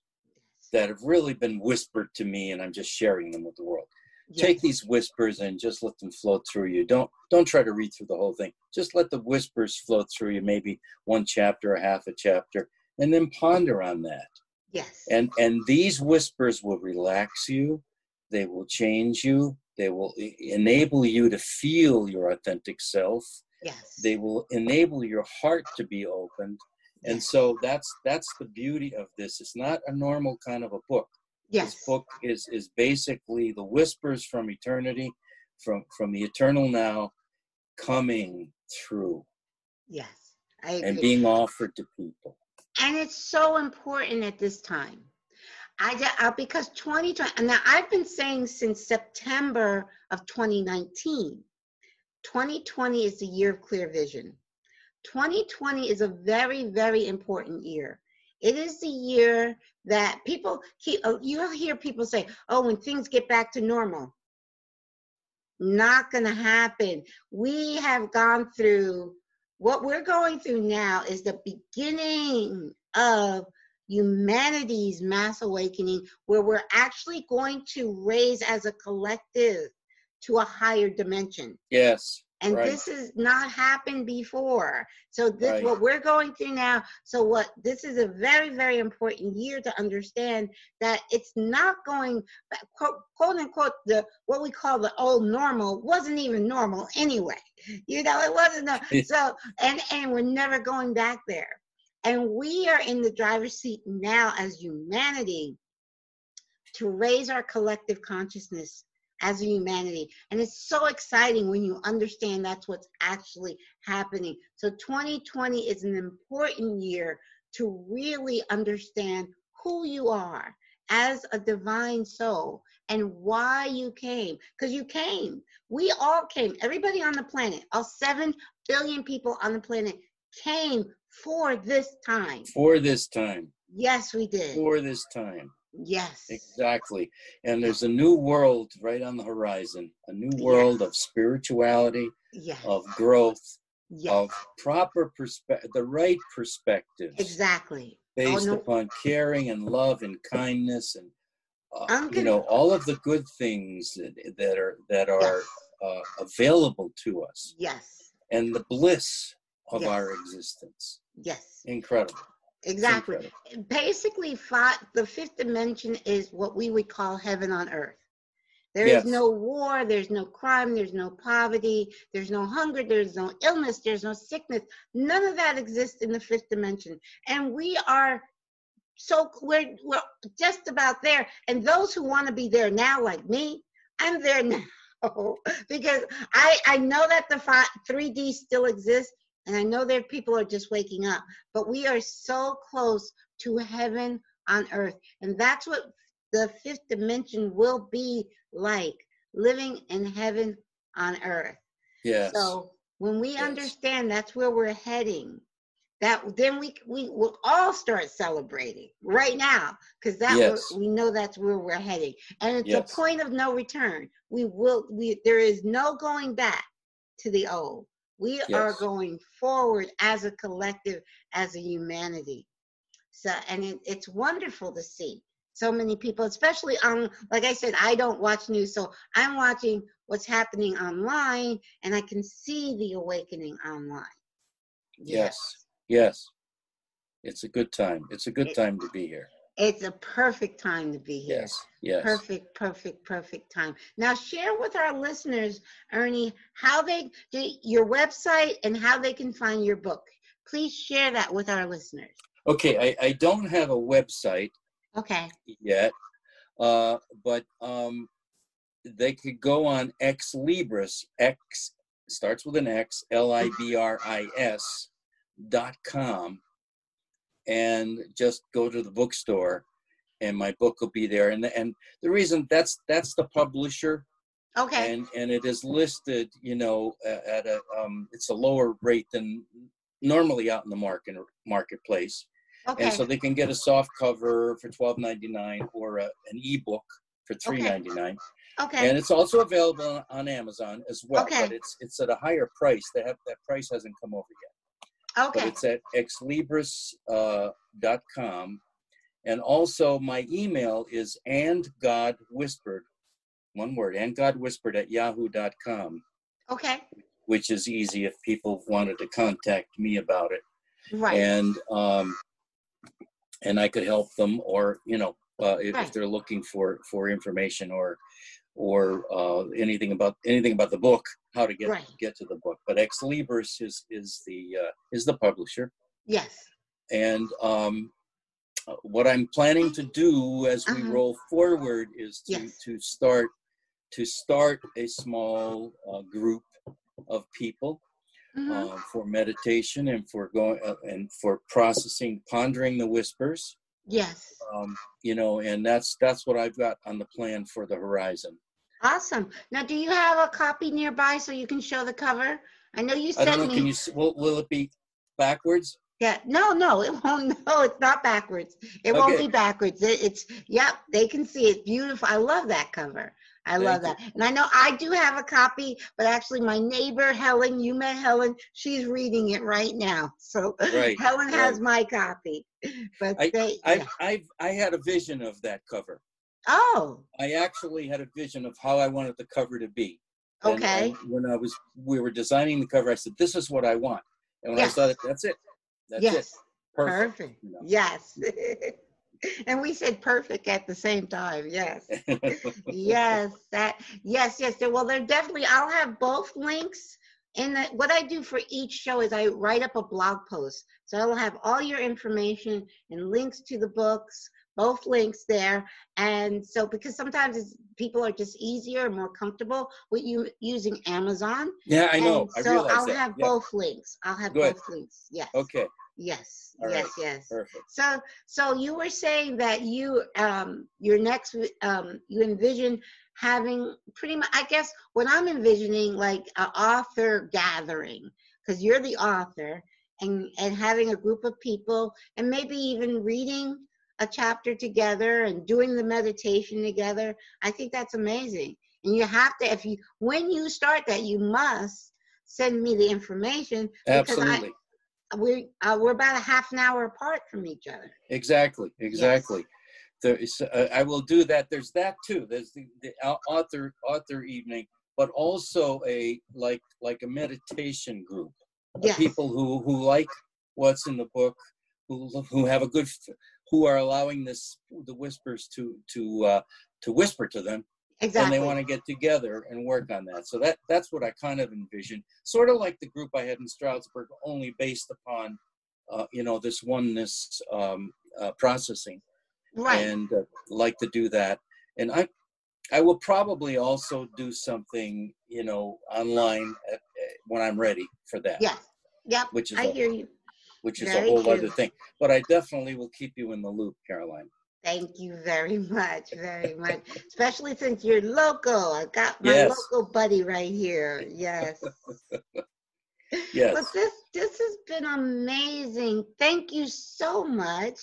that have really been whispered to me, and I'm just sharing them with the world. Take these whispers and just let them flow through you. Don't don't try to read through the whole thing. Just let the whispers flow through you maybe one chapter or half a chapter and then ponder on that. Yes. and and these whispers will relax you. They will change you. They will enable you to feel your authentic self. Yes. they will enable your heart to be opened. And so that's that's the beauty of this. It's not a normal kind of a book yes. this book is is basically the whispers from eternity from from the eternal now coming through Yes, I agree. and being offered to people. and it's so important at this time. I, uh, because 2020, now I've been saying since September of 2019, 2020 is the year of clear vision. 2020 is a very, very important year. It is the year that people keep, oh, you'll hear people say, oh, when things get back to normal. Not going to happen. We have gone through what we're going through now is the beginning of humanity's mass awakening where we're actually going to raise as a collective to a higher dimension Yes, and Right. this has not happened before so this Right. what we're going through now so what this is a very very important year to understand that it's not going quote, quote unquote the what we call the old normal wasn't even normal anyway you know it wasn't no, so and and we're never going back there and we are in the driver's seat now as humanity to raise our collective consciousness as a humanity. And it's so exciting when you understand that's what's actually happening. So 2020 is an important year to really understand who you are as a divine soul and why you came. Because you came. We all came. Everybody on the planet, all 7 billion people on the planet came for this time. for this time, Yes, we did. for this time. Yes. Exactly. And there's a new world right on the horizon, a new world of spirituality, Yes. of growth, Yes. of proper perspective, the right perspective. Exactly. based no. upon caring and love and kindness and uh, I'm you know all of the good things that, that are that are uh, available to us Yes. and the bliss of Yes. our existence. Yes. Incredible. Exactly. Basically, fi the fifth dimension is what we would call heaven on earth. There is Yes. no war, there's no crime, there's no poverty, there's no hunger, there's no illness, there's no sickness. None of that exists in the fifth dimension. And we are so we're, we're just about there. And those who want to be there now, like me, I'm there now. because I, I know that the fi- 3D still exists, and I know that people are just waking up, but we are so close to heaven on earth. And that's what the fifth dimension will be like living in heaven on earth. Yes. So when we Yes. understand that's where we're heading, that then we we will all start celebrating right now because that Yes. we know that's where we're heading, and it's Yes. a point of no return. We will we there is no going back to the old. We are going forward as a collective, as a humanity. So and it, it's wonderful to see so many people, especially on like I said, I don't watch news, so I'm watching what's happening online, and I can see the awakening online. Yes. Yes. It's a good time. It's a good It- time to be here. It's a perfect time to be here. Yes. Yes. Perfect, perfect, perfect time. Now, share with our listeners, Ernie, how they, do your website and how they can find your book. Please share that with our listeners. Okay. I, I don't have a website Okay. yet, uh, but um, they could go on Xlibris. X starts with an X. L I B R I S dot com, and just go to the bookstore, and my book will be there. And and the reason that's that's the publisher, Okay. and and it is listed, you know, at a um, it's a lower rate than normally out in the market marketplace okay. and so they can get a soft cover for twelve ninety nine or a, an ebook for three ninety nine. okay. okay And it's also available on, on Amazon as well, Okay. but it's it's at a higher price. Have that price hasn't come over yet, but it's at Xlibris uh, dot com, and also my email is and God whispered, one word, and God whispered at yahoo dot com, Okay. which is easy if people wanted to contact me about it Right. and um, and I could help them, or you know, uh, if, Right. if they're looking for for information or or uh, anything about anything about the book, how to get Right. get to the book. But Xlibris is is the uh, is the publisher, yes. and um, what I'm planning to do as we Uh-huh. roll forward is to Yes. to start to start a small uh, group of people Mhm. uh, for meditation and for going uh, and for processing, pondering the whispers. Yes. Um, you know, and that's that's what I've got on the plan for the horizon. Awesome. Now, do you have a copy nearby so you can show the cover? I know you I don't sent know. me. Can you? Will, will it be backwards? Yeah, no, no, it won't. No, it's not backwards. It won't be backwards. It, it's yep, they can see it. Beautiful. I love that cover. I love Thank that. And I know I do have a copy, but actually my neighbor Helen, you met Helen, she's reading it right now. So Right, Helen has my copy. But they I yeah. I I had a vision of that cover. Oh, I actually had a vision of how I wanted the cover to be. Okay. and when I was we were designing the cover, I said, "This is what I want." And when Yes. I saw it, that's it. That's yes. it. Perfect. Perfect. you know. Yes. and we said perfect at the same time. Yes. yes that yes yes well there definitely i'll have both links and the, what i do for each show is i write up a blog post so i'll have all your information and links to the books both links there and so because sometimes it's, people are just easier and more comfortable with you using amazon yeah, I know. and I so realize i'll that. have Yeah. both links i'll have Good. both links yes Okay. yes All yes right. yes Perfect. so, so you were saying that you, um, your next, um, you envision having pretty much, I guess, what I'm envisioning, like an author gathering, because you're the author, and and having a group of people, and maybe even reading a chapter together and doing the meditation together. I think that's amazing. And you have to, if you, when you start that, you must send me the information because I, Absolutely. we uh, we're about a half an hour apart from each other. Exactly. Exactly. There is, uh, I will do that. There's that too. There's the, the author author evening, but also a like like a meditation group. Yes. People who who like what's in the book, who who have a good, who are allowing this the whispers to to uh, to whisper to them, Exactly. and they want to get together and work on that. So that that's what I kind of envision, sort of like the group I had in Stroudsburg, only based upon, uh, you know, this oneness um, uh, processing, right. and uh, like to do that. And I, I will probably also do something, you know, online at, at- when I'm ready for that, yes. Yep. which is I a, hear you. which is a Very whole other thing. But I definitely will keep you in the loop, Caroline. Thank you very much, very much. Especially since you're local. I got my Yes. local buddy right here. Yes. Yes. But this this has been amazing. Thank you so much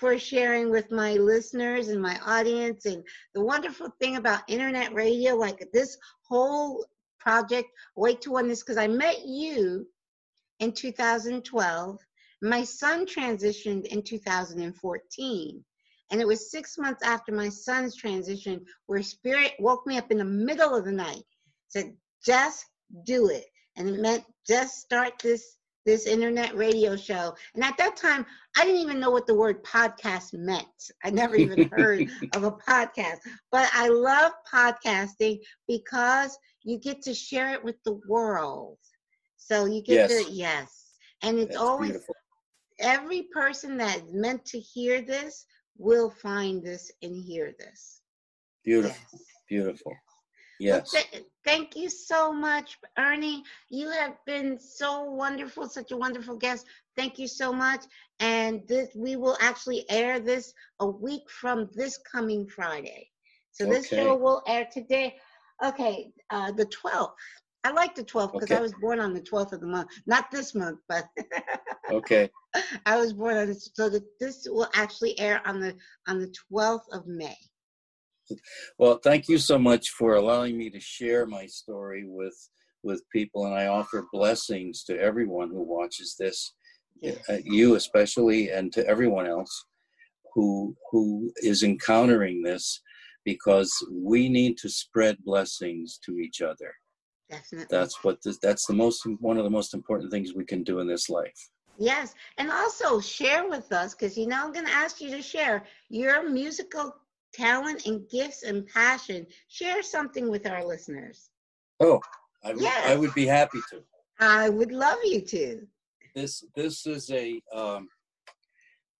for sharing with my listeners and my audience and the wonderful thing about internet radio like this whole project wait to this because I met you in 2012. My son transitioned in 2014. And it was six months after my son's transition where spirit woke me up in the middle of the night, said, just do it. And it meant just start this this internet radio show. And at that time, I didn't even know what the word podcast meant. I never even heard of a podcast. But I love podcasting because you get to share it with the world. So you get Yes. to yes. And it's That's always beautiful. every person that is meant to hear this will find this and hear this. Beautiful. Yes. Beautiful. Well, Yes. th- thank you so much, Ernie. You have been so wonderful, such a wonderful guest. Thank you so much. And this, we will actually air this a week from this coming Friday. So this Okay. show will air today. Okay, uh, the 12th. I like the 12th because I was born on the 12th of the month. Not this month, but Okay. I was born on this. So that this will actually air on the on the 12th of May. Well, thank you so much for allowing me to share my story with with people, and I offer blessings to everyone who watches this, uh, you especially, and to everyone else who who is encountering this, because we need to spread blessings to each other. Definitely. That's what this, that's the most one of the most important things we can do in this life. Yes, and also share with us because you know I'm going to ask you to share your musical talent and gifts and passion. Share something with our listeners. Oh, I, would- I would be happy to. I would love you to. this this is a um,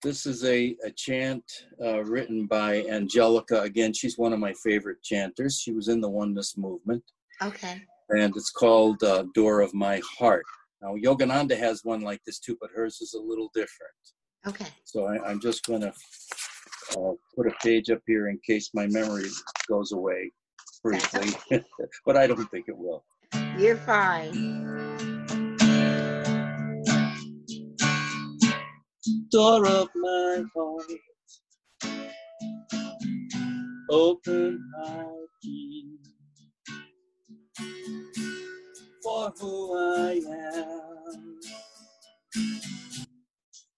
This is a, a chant uh, written by Angelica. Again, she's one of my favorite chanters. She was in the Oneness movement, Okay. and it's called uh, Door of My Heart. Now, Yogananda has one like this too, but hers is a little different. Okay. So I, I'm just going to uh, put a page up here in case my memory goes away briefly, but I don't think it will. You're fine. Door of my heart, open my key for who I am,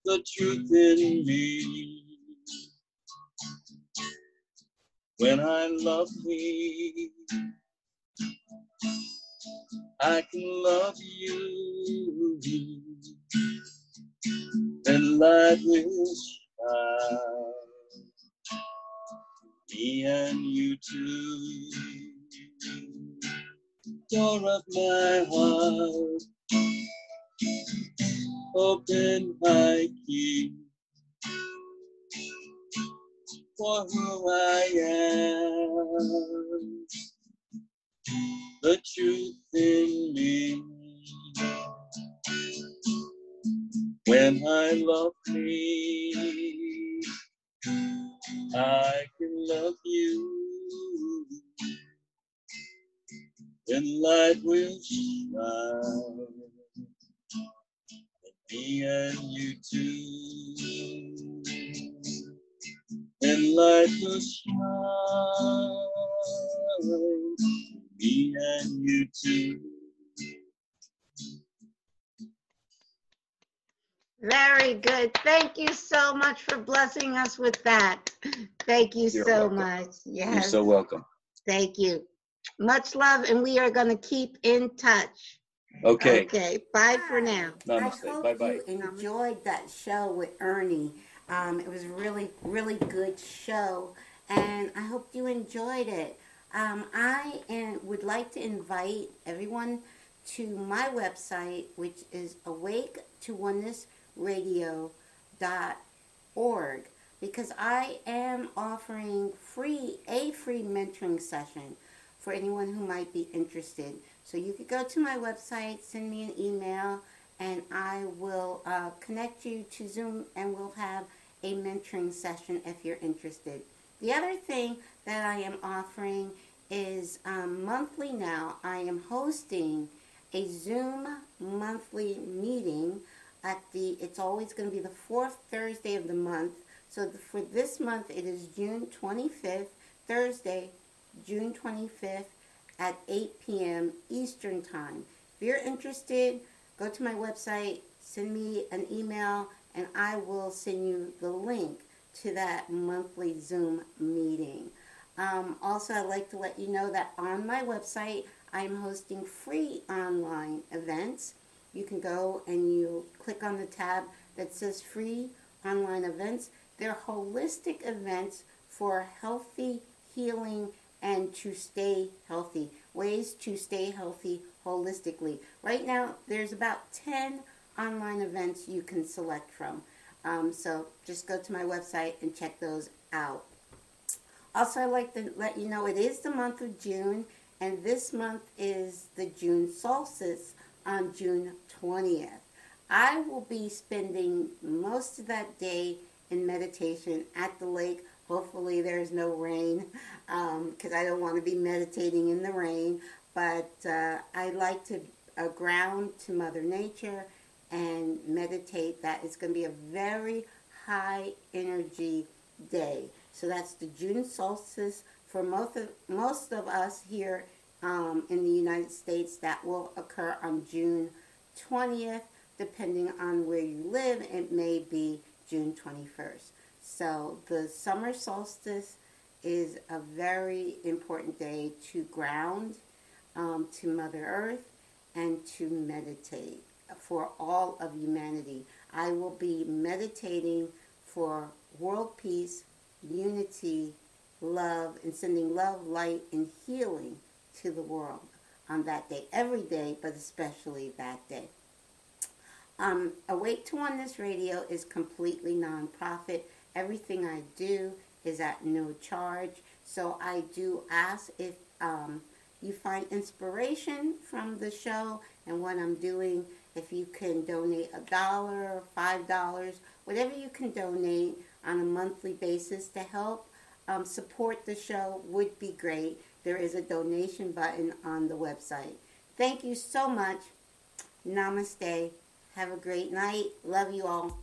the truth in me. When I love me, I can love you, and light will shine. Me and you too. Door of my heart, open my key for who I am, the truth in me. When I love me, I can love you, and light will shine. And me and you too, and light will shine. Me and you too. Very good. Thank you so much for blessing us with that. Thank you You're so welcome. much. You're so welcome. Thank you. Much love, and we are going to keep in touch. Okay. Okay. Bye for now. Namaste. I hope Bye-bye. you enjoyed that show with Ernie. Um, it was really, really good show, and I hope you enjoyed it. Um, I uh, would like to invite everyone to my website, which is awake to oneness radio.org because I am offering free a free mentoring session for anyone who might be interested. So you could go to my website, send me an email, and I will uh, connect you to Zoom and we'll have a mentoring session if you're interested. The other thing that I am offering is um, monthly now. I am hosting a Zoom monthly meeting at the, it's always going to be the fourth Thursday of the month. So the, for this month, it is June 25th, Thursday, June 25th at 8 p.m. Eastern Time. If you're interested, go to my website, send me an email, and I will send you the link to that monthly Zoom meeting. Um, also, I'd like to let you know that on my website, I'm hosting free online events. You can go and you click on the tab that says free online events. They're holistic events for healthy healing and to stay healthy. Ways to stay healthy holistically. Right now, there's about 10 online events you can select from. Um, so just go to my website and check those out. Also, I'd like to let you know it is the month of June, and this month is the June solstice on June 20th. I will be spending most of that day in meditation at the lake. Hopefully, there's no rain because I don't want to be meditating in the rain. But uh, I like to uh, ground to Mother Nature and meditate. That is going to be a very high energy day. So that's the June solstice for most of, most of us here um, in the United States. That will occur on June 20th. Depending on where you live, it may be June 21st. So the summer solstice is a very important day to ground um, to Mother Earth and to meditate for all of humanity. I will be meditating for world peace, unity, love, and sending love, light, and healing to the world on that day, every day, but especially that day. Um, Awake to Oneness Radio is completely nonprofit. Everything I do is at no charge. So I do ask if um, you find inspiration from the show and what I'm doing, if you can donate a dollar, five dollars, whatever you can donate on a monthly basis to help um, support the show would be great. There is a donation button on the website. Thank you so much. Namaste. Have a great night. Love you all.